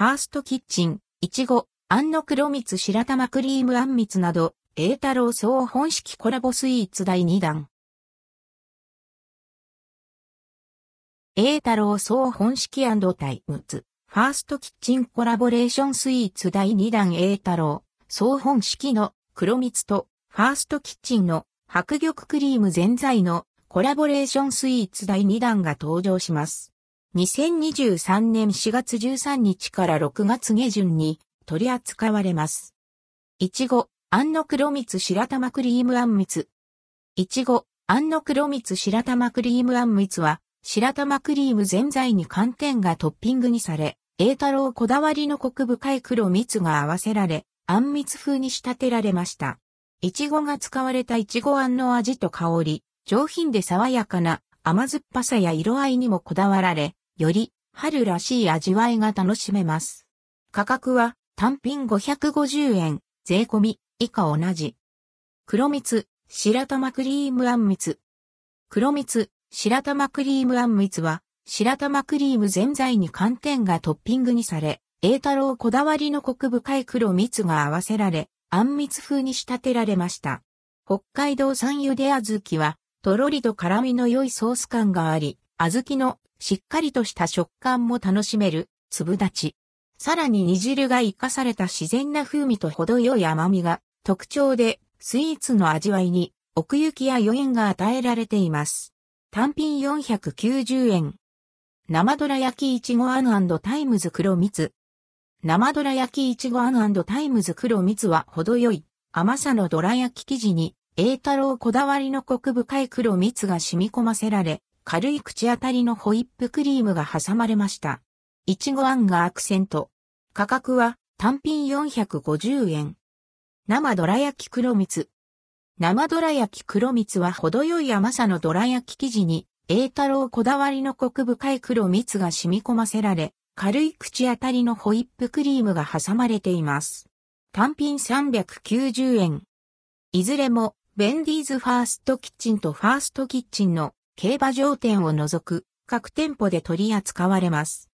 ファーストキッチン、苺あんの黒みつ白玉クリームあんみつなど、榮太樓總本鋪コラボスイーツ第2弾。榮太樓總本鋪タイムズ、ファーストキッチンコラボレーションスイーツ第2弾榮太樓總本鋪の黒蜜と、ファーストキッチンの白玉クリーム全材のコラボレーションスイーツ第2弾が登場します。2023年4月13日から6月下旬に取り扱われます。いちご、安野黒蜜白玉クリームあんみつ。いちご、安野黒蜜白玉クリームあんみつは、白玉クリーム全材に寒天がトッピングにされ、栄太郎こだわりのコク深い黒蜜が合わせられ、あんみつ風に仕立てられました。いちごが使われたいちごあんの味と香り、上品で爽やかな甘酸っぱさや色合いにもこだわられ、より春らしい味わいが楽しめます。価格は単品550円、税込み以下同じ。黒蜜、白玉クリームあんみつ。黒蜜、白玉クリームあんみつは、白玉クリーム全材に寒天がトッピングにされ、栄太郎こだわりのコク深い黒蜜が合わせられ、あんみつ風に仕立てられました。北海道産茹で小豆は、とろりと辛みの良いソース感があり、小豆のしっかりとした食感も楽しめる、粒立ち。さらに煮汁が活かされた自然な風味と程よい甘みが特徴で、スイーツの味わいに奥行きや余韻が与えられています。単品490円。生ドラ焼きいちごあん times 黒蜜。生ドラ焼きいちごあん times 黒蜜は程よい甘さのドラ焼き生地に栄太郎こだわりのコク深い黒蜜が染み込ませられ、軽い口当たりのホイップクリームが挟まれました。いちごあんがアクセント。価格は単品450円。生どら焼き黒蜜。生どら焼き黒蜜は程よい甘さのどら焼き生地に、栄太郎こだわりのコク深い黒蜜が染み込ませられ、軽い口当たりのホイップクリームが挟まれています。単品390円。いずれも、ベンディーズファーストキッチンとファーストキッチンの競馬場店を除く各店舗で取り扱われます。